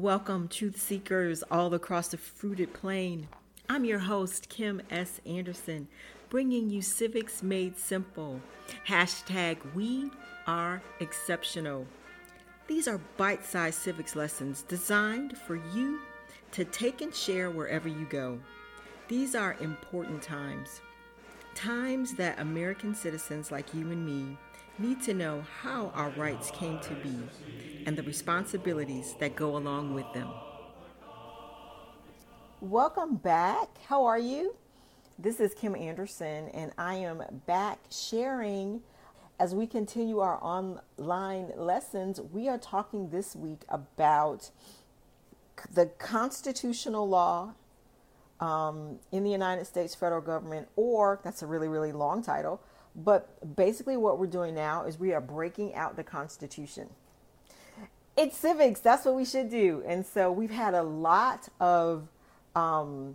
Welcome, truth seekers all across the fruited plain. I'm your host, Kim S. Anderson, bringing you Civics Made Simple. Hashtag We Are Exceptional. These are bite sized civics lessons designed for you to take and share wherever you go. These are important times. Times that American citizens like you and me need to know how our rights came to be and the responsibilities that go along with them. Welcome back. How are you? This is Kim Anderson, and I am back sharing as we continue our online lessons. We are talking this week about the constitutional law um, in the United States federal government, or that's a really, really long title but basically, what we're doing now is we are breaking out the Constitution. It's civics. That's what we should do. And so we've had a lot of um,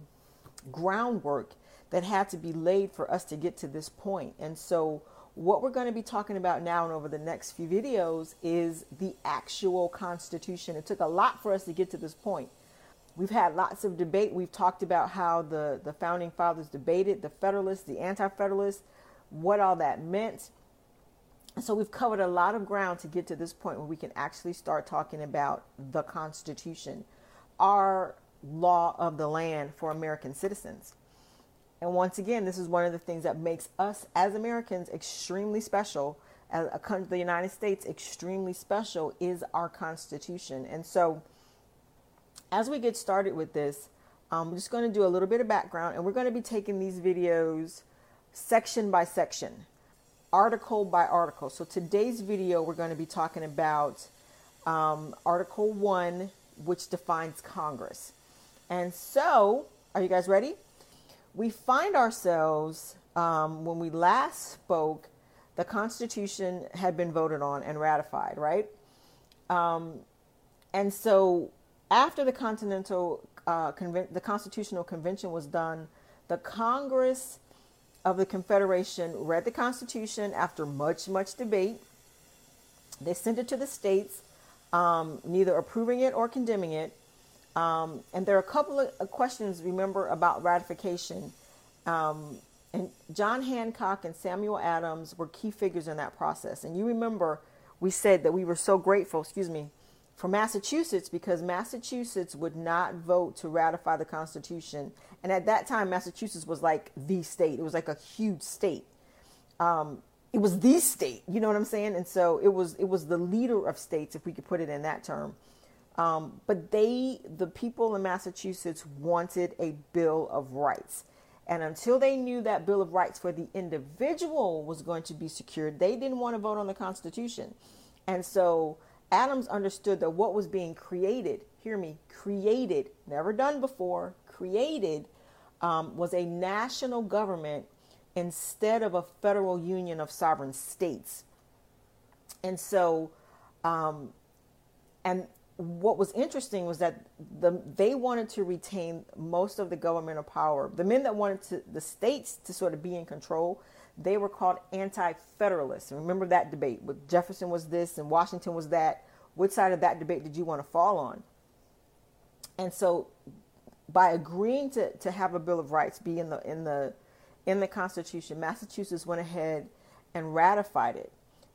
groundwork that had to be laid for us to get to this point. And so what we're going to be talking about now and over the next few videos is the actual Constitution. It took a lot for us to get to this point. We've had lots of debate. We've talked about how the, the founding fathers debated the Federalists, the Anti Federalists what all that meant. So we've covered a lot of ground to get to this point where we can actually start talking about the Constitution, our law of the land for American citizens. And once again, this is one of the things that makes us as Americans extremely special, as a country, the United States extremely special, is our Constitution. And so, as we get started with this, um, I'm just going to do a little bit of background, and we're going to be taking these videos section by section, article by article. So today's video, we're going to be talking about um, Article 1, which defines Congress. And so, are you guys ready? We find ourselves, um, when we last spoke, the Constitution had been voted on and ratified, right? Um, and so, after the Continental uh, the Constitutional Convention was done, the Congress of the Confederation read the Constitution after much, much debate. They sent it to the states, um, neither approving it or condemning it. Um, and there are a couple of questions, remember, about ratification. Um, and John Hancock and Samuel Adams were key figures in that process. And you remember, we said that we were so grateful, excuse me, for Massachusetts because Massachusetts would not vote to ratify the Constitution. And at that time, Massachusetts was like the state, it was like a huge state. Um, it was the state, you know what I'm saying? And so it was it was the leader of states, if we could put it in that term. Um, but they, the people in Massachusetts, wanted a Bill of Rights. And until they knew that Bill of Rights for the individual was going to be secured, they didn't want to vote on the Constitution. And so Adams understood that what was being created, hear me, created, never done before, created, um, was a national government instead of a federal union of sovereign states. And so, um, and what was interesting was that the they wanted to retain most of the governmental power. The men that wanted to, the states to sort of be in control, they were called anti-federalists. Remember that debate? With Jefferson was this and Washington was that. Which side of that debate did you want to fall on? And so, by agreeing to, to have a Bill of Rights be in the in the in the Constitution, Massachusetts went ahead and ratified it.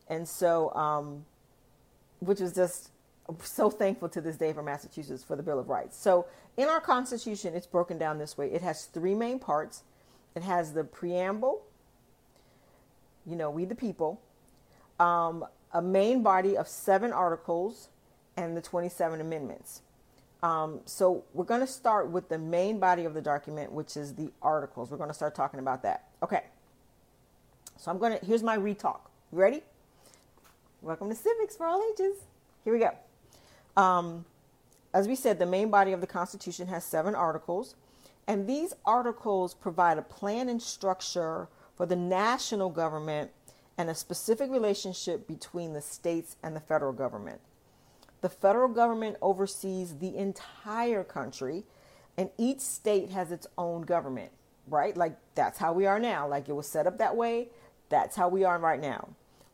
And so, um, which was just so thankful to this day for Massachusetts for the Bill of Rights. So, in our Constitution, it's broken down this way. It has three main parts. It has the preamble, you know, we the people, um, a main body of seven articles, and the 27 amendments. Um, so we're going to start with the main body of the document, which is the articles. We're going to start talking about that. Okay. So I'm going to, here's my retalk. You ready? Welcome to Civics for All Ages. Here we go. Um, as we said, the main body of the Constitution has seven articles, and these articles provide a plan and structure for the national government and a specific relationship between the states and the federal government. The federal government oversees the entire country, and each state has its own government, right? Like that's how we are now. Like it was set up that way. That's how we are right now.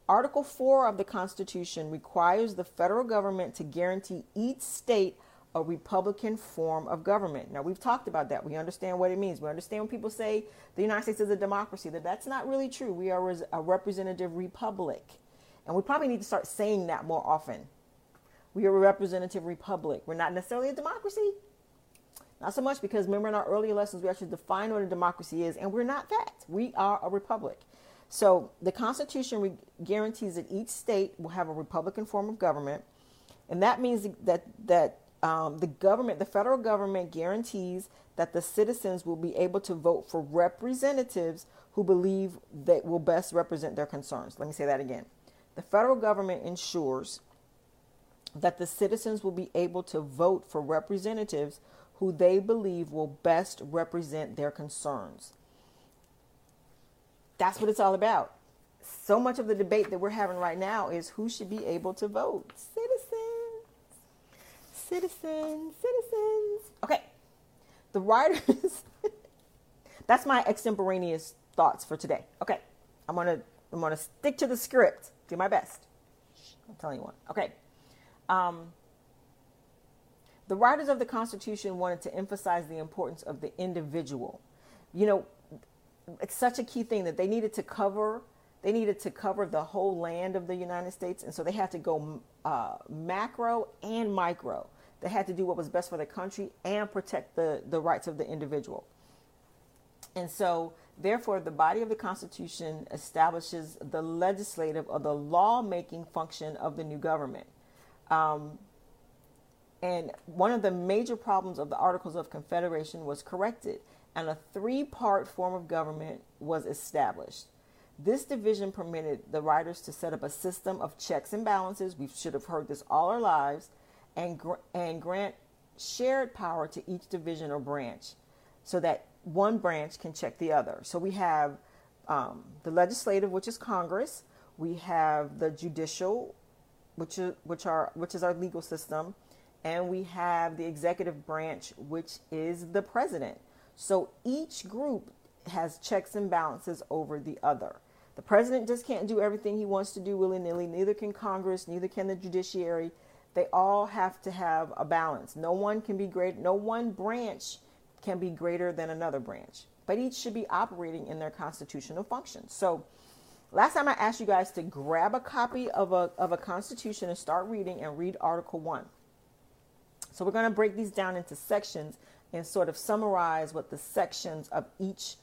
Article 4 of the Constitution requires the federal government to guarantee each state a Republican form of government. Now, we've talked about that. We understand what it means. We understand when people say the United States is a democracy, that that's not really true. We are a representative republic. And we probably need to start saying that more often. We are a representative republic. We're not necessarily a democracy. Not so much because remember in our earlier lessons, we actually defined what a democracy is, and we're not that. We are a republic. So the Constitution re- guarantees that each state will have a Republican form of government. And that means that, that um, the government, the federal government, guarantees that the citizens will be able to vote for representatives who believe that will best represent their concerns. Let me say that again. The federal government ensures that the citizens will be able to vote for representatives who they believe will best represent their concerns. That's what it's all about. So much of the debate that we're having right now is who should be able to vote. Citizens, citizens. Citizens. Okay. The writers. That's my extemporaneous thoughts for today. Okay. I'm gonna I'm gonna stick to the script. Do my best. I'm telling you what. Okay. Um, the writers of the Constitution wanted to emphasize the importance of the individual. You know, it's such a key thing that they needed to cover. They needed to cover the whole land of the United States, and so they had to go uh, macro and micro. They had to do what was best for the country and protect the, the rights of the individual. And so, therefore, the body of the Constitution establishes the legislative or the lawmaking function of the new government. Um, and one of the major problems of the Articles of Confederation was corrected, and a three part form of government was established. This division permitted the writers to set up a system of checks and balances. We should have heard this all our lives and, gr- and grant shared power to each division or branch so that one branch can check the other. So we have um, the legislative, which is Congress. We have the judicial, which is, which are which is our legal system, and we have the executive branch, which is the president. So each group has checks and balances over the other. The president just can't do everything he wants to do willy nilly. Neither can Congress. Neither can the judiciary they all have to have a balance. No one can be great, no one branch can be greater than another branch, but each should be operating in their constitutional functions. So, last time I asked you guys to grab a copy of a, of a constitution and start reading and read Article 1. So, we're going to break these down into sections and sort of summarize what the sections of each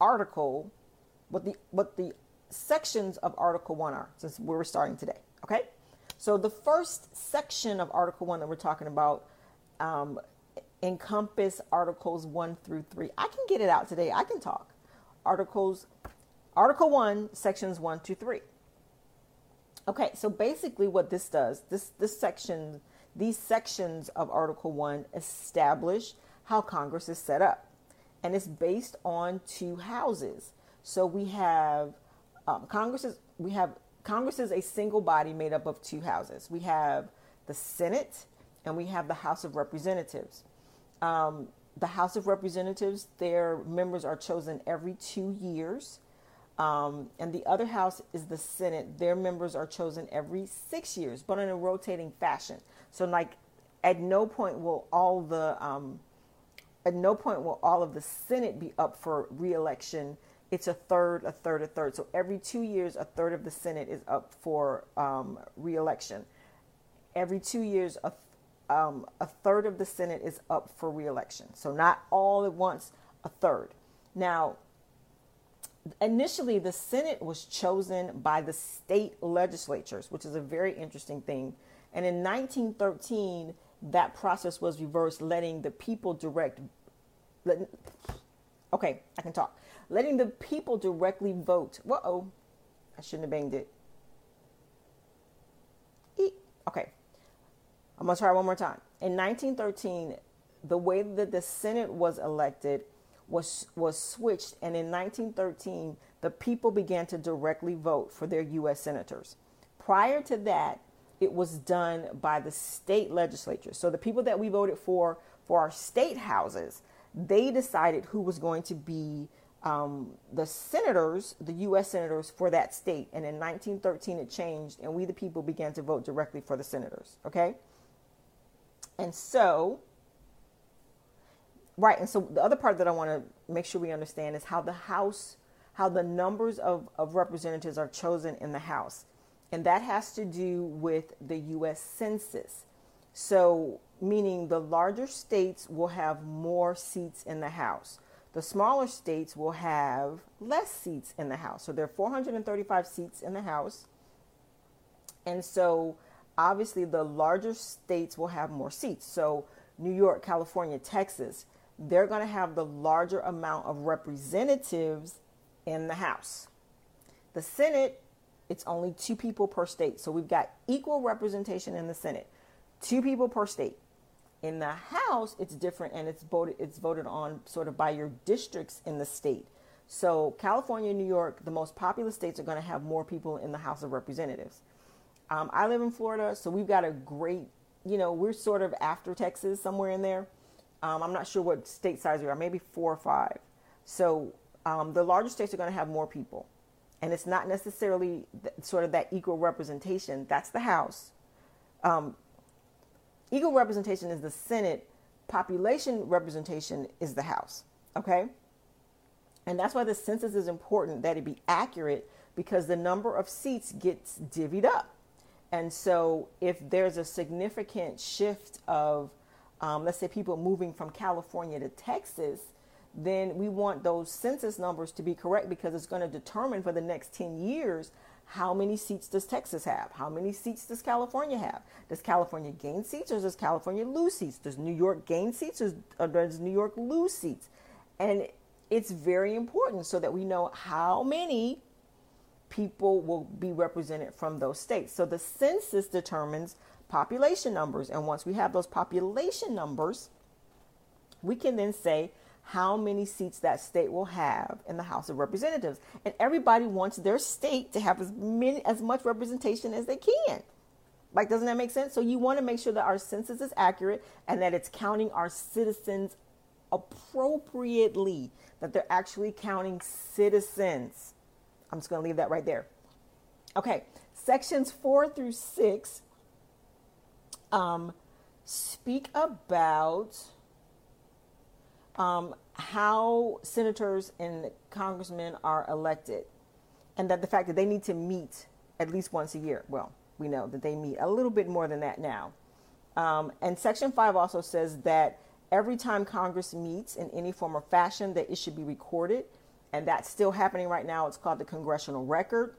article, what the, what the sections of Article 1 are, since we're starting today. Okay? So the first section of Article 1 that we're talking about um, encompass Articles 1 through 3. I can get it out today. I can talk. Articles, Article 1, sections 1 to 3. Okay, so basically what this does, this, this section, these sections of Article 1 establish how Congress is set up. And it's based on two houses. So we have um, Congress is, we have Congress is a single body made up of two houses. We have the Senate and we have the House of Representatives. Um, the House of Representatives, their members are chosen every two years. Um, and the other house is the Senate. Their members are chosen every six years, but in a rotating fashion. So, like, at no point will all the um, at no point will all of the Senate be up for reelection it's a third, a third, a third. So every two years, a third of the Senate is up for um, reelection. Every two years, a, um, a third of the Senate is up for reelection. So not all at once, a third. Now, initially, the Senate was chosen by the state legislatures, which is a very interesting thing. And in 1913, that process was reversed, letting the people direct. Let, okay, I can talk letting the people directly vote. Whoa, oh, I shouldn't have banged it. Okay, I'm gonna try one more time. In 1913, the way that the Senate was elected was was switched, and in 1913, the people began to directly vote for their U.S. senators. Prior to that, it was done by the state legislatures. So the people that we voted for for our state houses, they decided who was going to be um, the senators, the U.S. senators for that state. And in 1913, it changed, and we, the people, began to vote directly for the senators. Okay? And so, right, and so the other part that I want to make sure we understand is how the House, how the numbers of, of representatives are chosen in the House. And that has to do with the US Census. So, meaning the larger states will have more seats in the House. The smaller states will have less seats in the House. So there are 435 seats in the House. And so obviously the larger states will have more seats. So New York, California, Texas, they're going to have the larger amount of representatives in the House. The Senate, it's only two people per state. So we've got equal representation in the Senate, two people per state. In the House, it's different and it's voted it's voted on sort of by your districts in the state. So California, New York, the most populous states are going to have more people in the House of Representatives. Um, I live in Florida, so we've got a great, you know, we're sort of after Texas, somewhere in there. Um, I'm not sure what state size we are, maybe four or five. So um, the larger states are going to have more people. And it's not necessarily th- sort of that equal representation. That's the House. Um, equal representation is the Senate, population representation is the House. Okay? And that's why the census is important that it be accurate because the number of seats gets divvied up. And so if there's a significant shift of, um, let's say, people moving from California to Texas, then we want those census numbers to be correct because it's going to determine for the next 10 years how many seats does Texas have? How many seats does California have? Does California gain seats or does California lose seats? Does New York gain seats or does New York lose seats? And it's very important so that we know how many people will be represented from those states. So the census determines population numbers. And once we have those population numbers, we can then say how many seats that state will have in the House of Representatives. And everybody wants their state to have as many as much representation as they can. Like doesn't that make sense? So you want to make sure that our census is accurate and that it's counting our citizens appropriately, that they're actually counting citizens. I'm just going to leave that right there. Okay, sections 4 through 6 um, speak about um, how senators and congressmen are elected, and that the fact that they need to meet at least once a year. Well, we know that they meet a little bit more than that now. Um, and Section 5 also says that every time Congress meets in any form or fashion, that it should be recorded. And that's still happening right now. It's called the Congressional Record.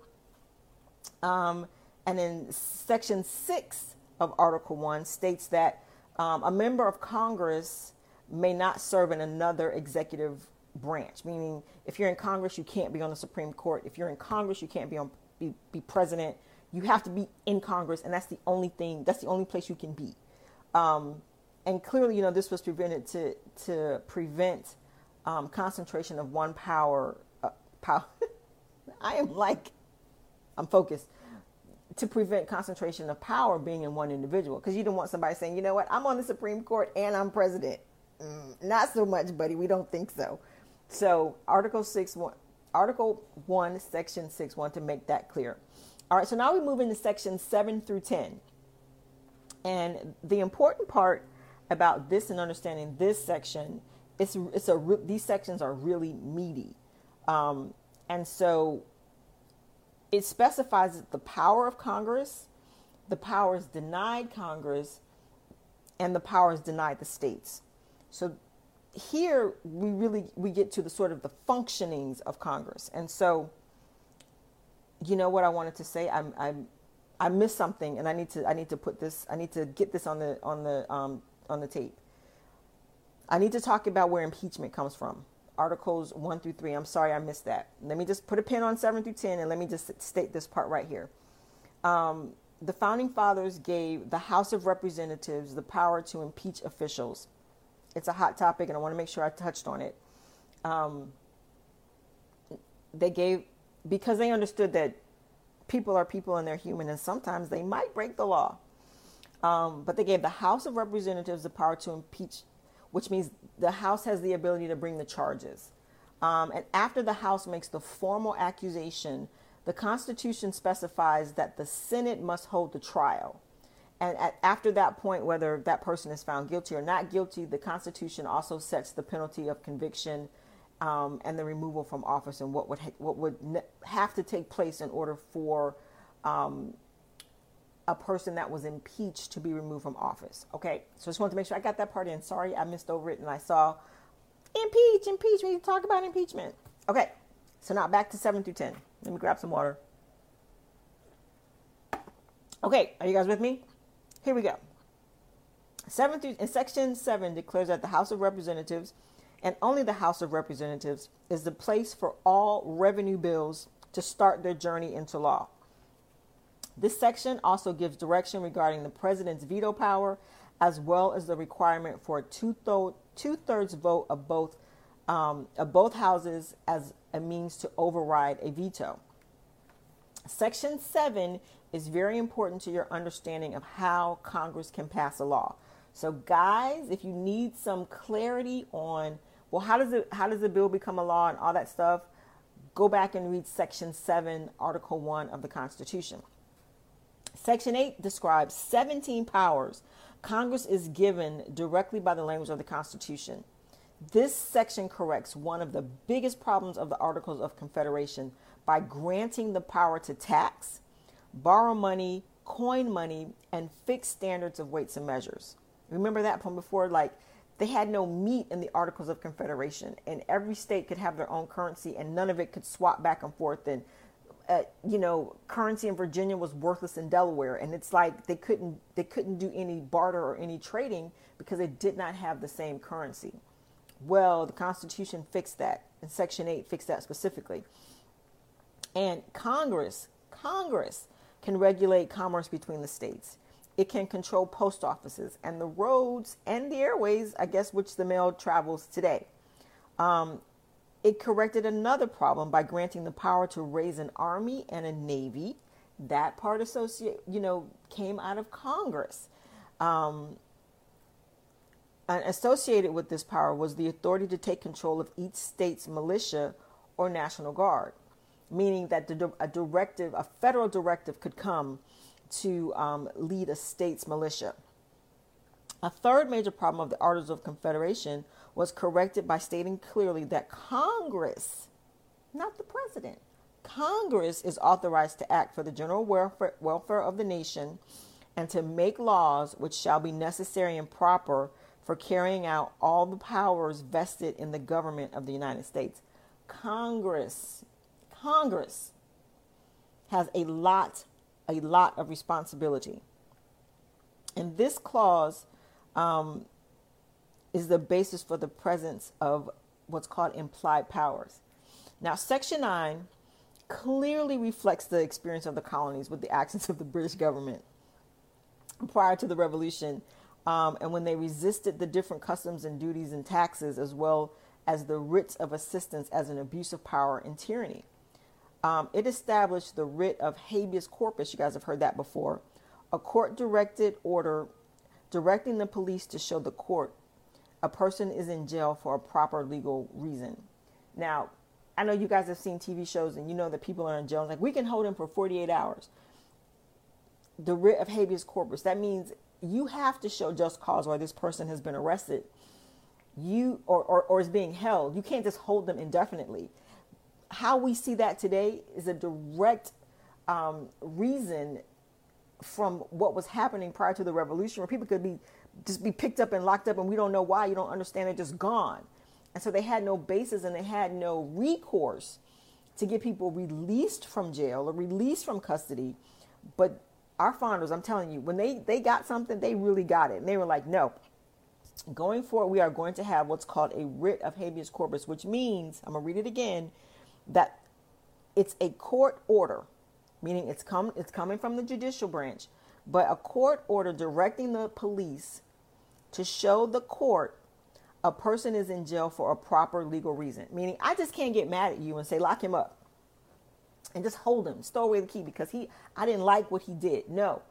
Um, and in Section 6 of Article 1 states that um, a member of Congress may not serve in another executive branch, meaning if you're in Congress, you can't be on the Supreme Court. If you're in Congress, you can't be on be, be president. You have to be in Congress, and that's the only thing. That's the only place you can be. Um, and clearly, you know, this was prevented to to prevent um, concentration of one power. Uh, power. I am like, I'm focused to prevent concentration of power being in one individual because you don't want somebody saying, you know what, I'm on the Supreme Court and I'm president. Mm, not so much, buddy. We don't think so. So Article six one, Article one, Section six one to make that clear. All right. So now we move into Section seven through ten, and the important part about this and understanding this section it's it's a these sections are really meaty, um, and so it specifies the power of Congress, the powers denied Congress, and the powers denied the states. So here we really we get to the sort of the functionings of Congress, and so you know what I wanted to say. I'm I'm I missed something, and I need to I need to put this I need to get this on the on the um, on the tape. I need to talk about where impeachment comes from. Articles 1 through 3. I'm sorry I missed that. Let me just put a pin on 7 through 10 and let me just state this part right here. Um, the founding fathers gave the House of Representatives the power to impeach officials it's a hot topic, and I want to make sure I touched on it. Um, they gave because they understood that people are people and they're human, and sometimes they might break the law. Um, but they gave the House of Representatives the power to impeach, which means the House has the ability to bring the charges. Um, and after the House makes the formal accusation, the Constitution specifies that the Senate must hold the trial. And at, after that point, whether that person is found guilty or not guilty, the Constitution also sets the penalty of conviction um, and the removal from office and what would ha- what would ne- have to take place in order for um, a person that was impeached to be removed from office. Okay, so just wanted to make sure I got that part in. Sorry, I missed over it and I saw impeach, impeach. We talk about impeachment. Okay, so now back to seven through ten. Let me grab some water. Okay, are you guys with me? Here we go. Seven through in section seven declares that the House of Representatives and only the House of Representatives is the place for all revenue bills to start their journey into law. This section also gives direction regarding the president's veto power, as well as the requirement for a two thirds vote of both um, of both houses as a means to override a veto. Section seven is very important to your understanding of how Congress can pass a law. So, guys, if you need some clarity on well, how does it how does the bill become a law and all that stuff? Go back and read section 7, article 1 of the Constitution. Section 8 describes 17 powers Congress is given directly by the language of the Constitution. This section corrects one of the biggest problems of the Articles of Confederation by granting the power to tax, borrow money, coin money, and fix standards of weights and measures. Remember that from before? Like, they had no meat in the Articles of Confederation, and every state could have their own currency, and none of it could swap back and forth. And uh, you know, currency in Virginia was worthless in Delaware, and it's like they couldn't they couldn't do any barter or any trading because they did not have the same currency. Well, the Constitution fixed that, and Section Eight fixed that specifically. And Congress, Congress can regulate commerce between the states. It can control post offices and the roads and the airways, I guess, which the mail travels today. Um, it corrected another problem by granting the power to raise an army and a navy. That part associate, you know, came out of Congress. Um, associated with this power was the authority to take control of each state's militia or national guard, meaning that the, a directive, a federal directive, could come to um, lead a state's militia. A third major problem of the Articles of Confederation was corrected by stating clearly that Congress, not the president, Congress is authorized to act for the general welfare, welfare of the nation and to make laws which shall be necessary and proper for carrying out all the powers vested in the government of the United States. Congress, Congress has a lot a lot of responsibility. And this clause um, is the basis for the presence of what's called implied powers. Now, Section 9 clearly reflects the experience of the colonies with the actions of the British government prior to the Revolution um, and when they resisted the different customs and duties and taxes, as well as the writs of assistance as an abuse of power and tyranny. Um, it established the writ of habeas corpus. You guys have heard that before. A court directed order directing the police to show the court a person is in jail for a proper legal reason. Now, I know you guys have seen TV shows and you know that people are in jail. Like, we can hold him for 48 hours. The writ of habeas corpus, that means you have to show just cause why this person has been arrested you or, or, or is being held. You can't just hold them indefinitely how we see that today is a direct um, reason from what was happening prior to the revolution, where people could be just be picked up and locked up, and we don't know why. You don't understand. They're just gone, and so they had no basis and they had no recourse to get people released from jail or released from custody. But our founders, I'm telling you, when they they got something, they really got it, and they were like, no. Going forward, we are going to have what's called a writ of habeas corpus, which means I'm gonna read it again that it's a court order, meaning it's come it's coming from the judicial branch, but a court order directing the police to show the court a person is in jail for a proper legal reason. Meaning I just can't get mad at you and say lock him up and just hold him, stow away the key because he I didn't like what he did. No.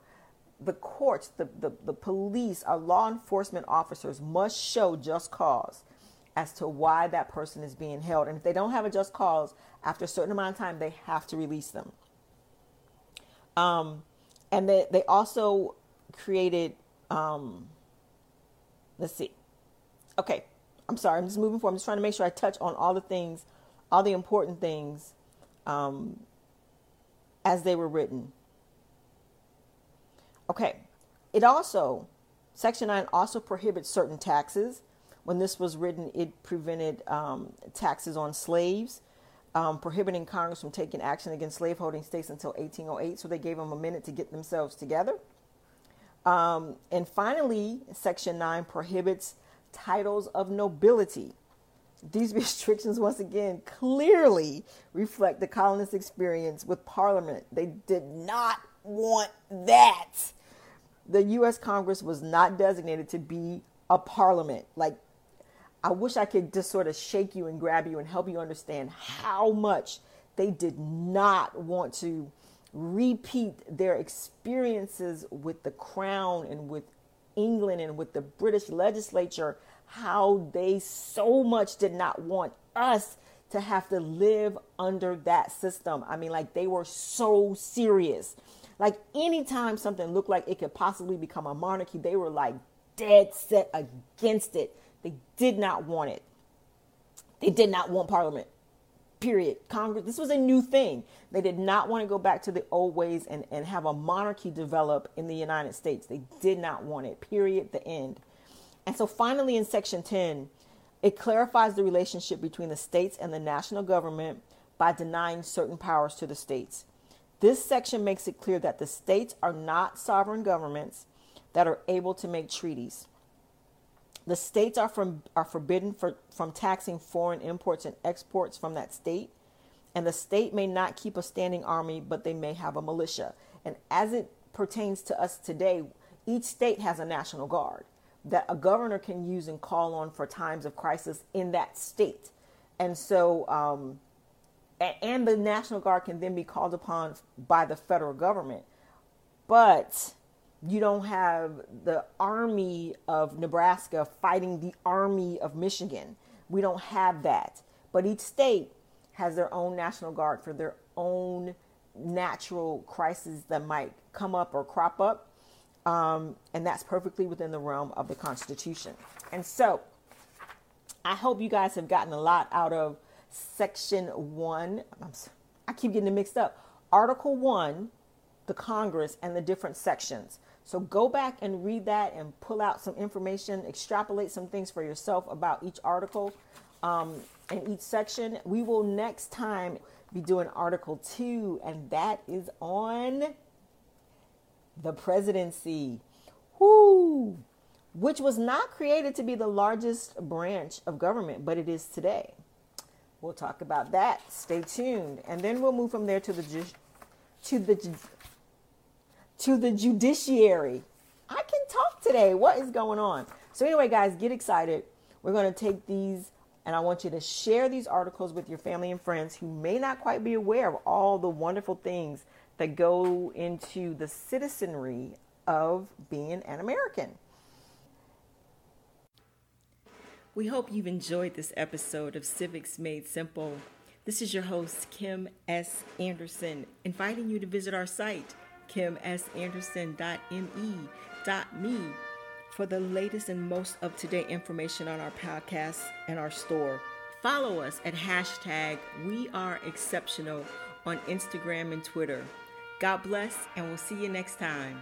The courts, the, the, the police, our law enforcement officers must show just cause as to why that person is being held. And if they don't have a just cause, after a certain amount of time, they have to release them. Um, and they, they also created, um, let's see. Okay, I'm sorry, I'm just moving forward. I'm just trying to make sure I touch on all the things, all the important things um, as they were written. Okay, it also, Section 9 also prohibits certain taxes. When this was written, it prevented um, taxes on slaves, um, prohibiting Congress from taking action against slaveholding states until 1808. So they gave them a minute to get themselves together. Um, and finally, Section 9 prohibits titles of nobility. These restrictions, once again, clearly reflect the colonists' experience with Parliament. They did not want that. The U.S. Congress was not designated to be a parliament. Like, I wish I could just sort of shake you and grab you and help you understand how much they did not want to repeat their experiences with the crown and with England and with the British legislature, how they so much did not want us to have to live under that system. I mean, like they were so serious. Like anytime something looked like it could possibly become a monarchy, they were like dead set against it. They did not want it. They did not want parliament. Period. Congress, this was a new thing. They did not want to go back to the old ways and, and have a monarchy develop in the United States. They did not want it. Period. The end. And so finally, in Section 10, it clarifies the relationship between the states and the national government by denying certain powers to the states. This section makes it clear that the states are not sovereign governments that are able to make treaties. The states are from are forbidden for, from taxing foreign imports and exports from that state, and the state may not keep a standing army, but they may have a militia. And as it pertains to us today, each state has a national guard that a governor can use and call on for times of crisis in that state. And so, um, and the National Guard can then be called upon by the federal government. But you don't have the Army of Nebraska fighting the Army of Michigan. We don't have that. But each state has their own National Guard for their own natural crises that might come up or crop up. Um, and that's perfectly within the realm of the Constitution. And so I hope you guys have gotten a lot out of Section 1. I keep getting it mixed up. Article 1, the Congress, and the different sections. So go back and read that and pull out some information, extrapolate some things for yourself about each article um, and each section. We will next time be doing Article 2, and that is on the presidency. Whoo! Which was not created to be the largest branch of government, but it is today. We'll talk about that. Stay tuned, and then we'll move from there to the to the to the judiciary. I can talk today. What is going on? So anyway, guys, get excited. We're going to take these and I want you to share these articles with your family and friends who may not quite be aware of all the wonderful things that go into the citizenry of being an American. We hope you've enjoyed this episode of Civics Made Simple. This is your host, Kim S. Anderson, inviting you to visit our site, kimsanderson.me.me, for the latest and most up to date information on our podcast and our store. Follow us at hashtag We Are Exceptional on Instagram and Twitter. God bless, and we'll see you next time.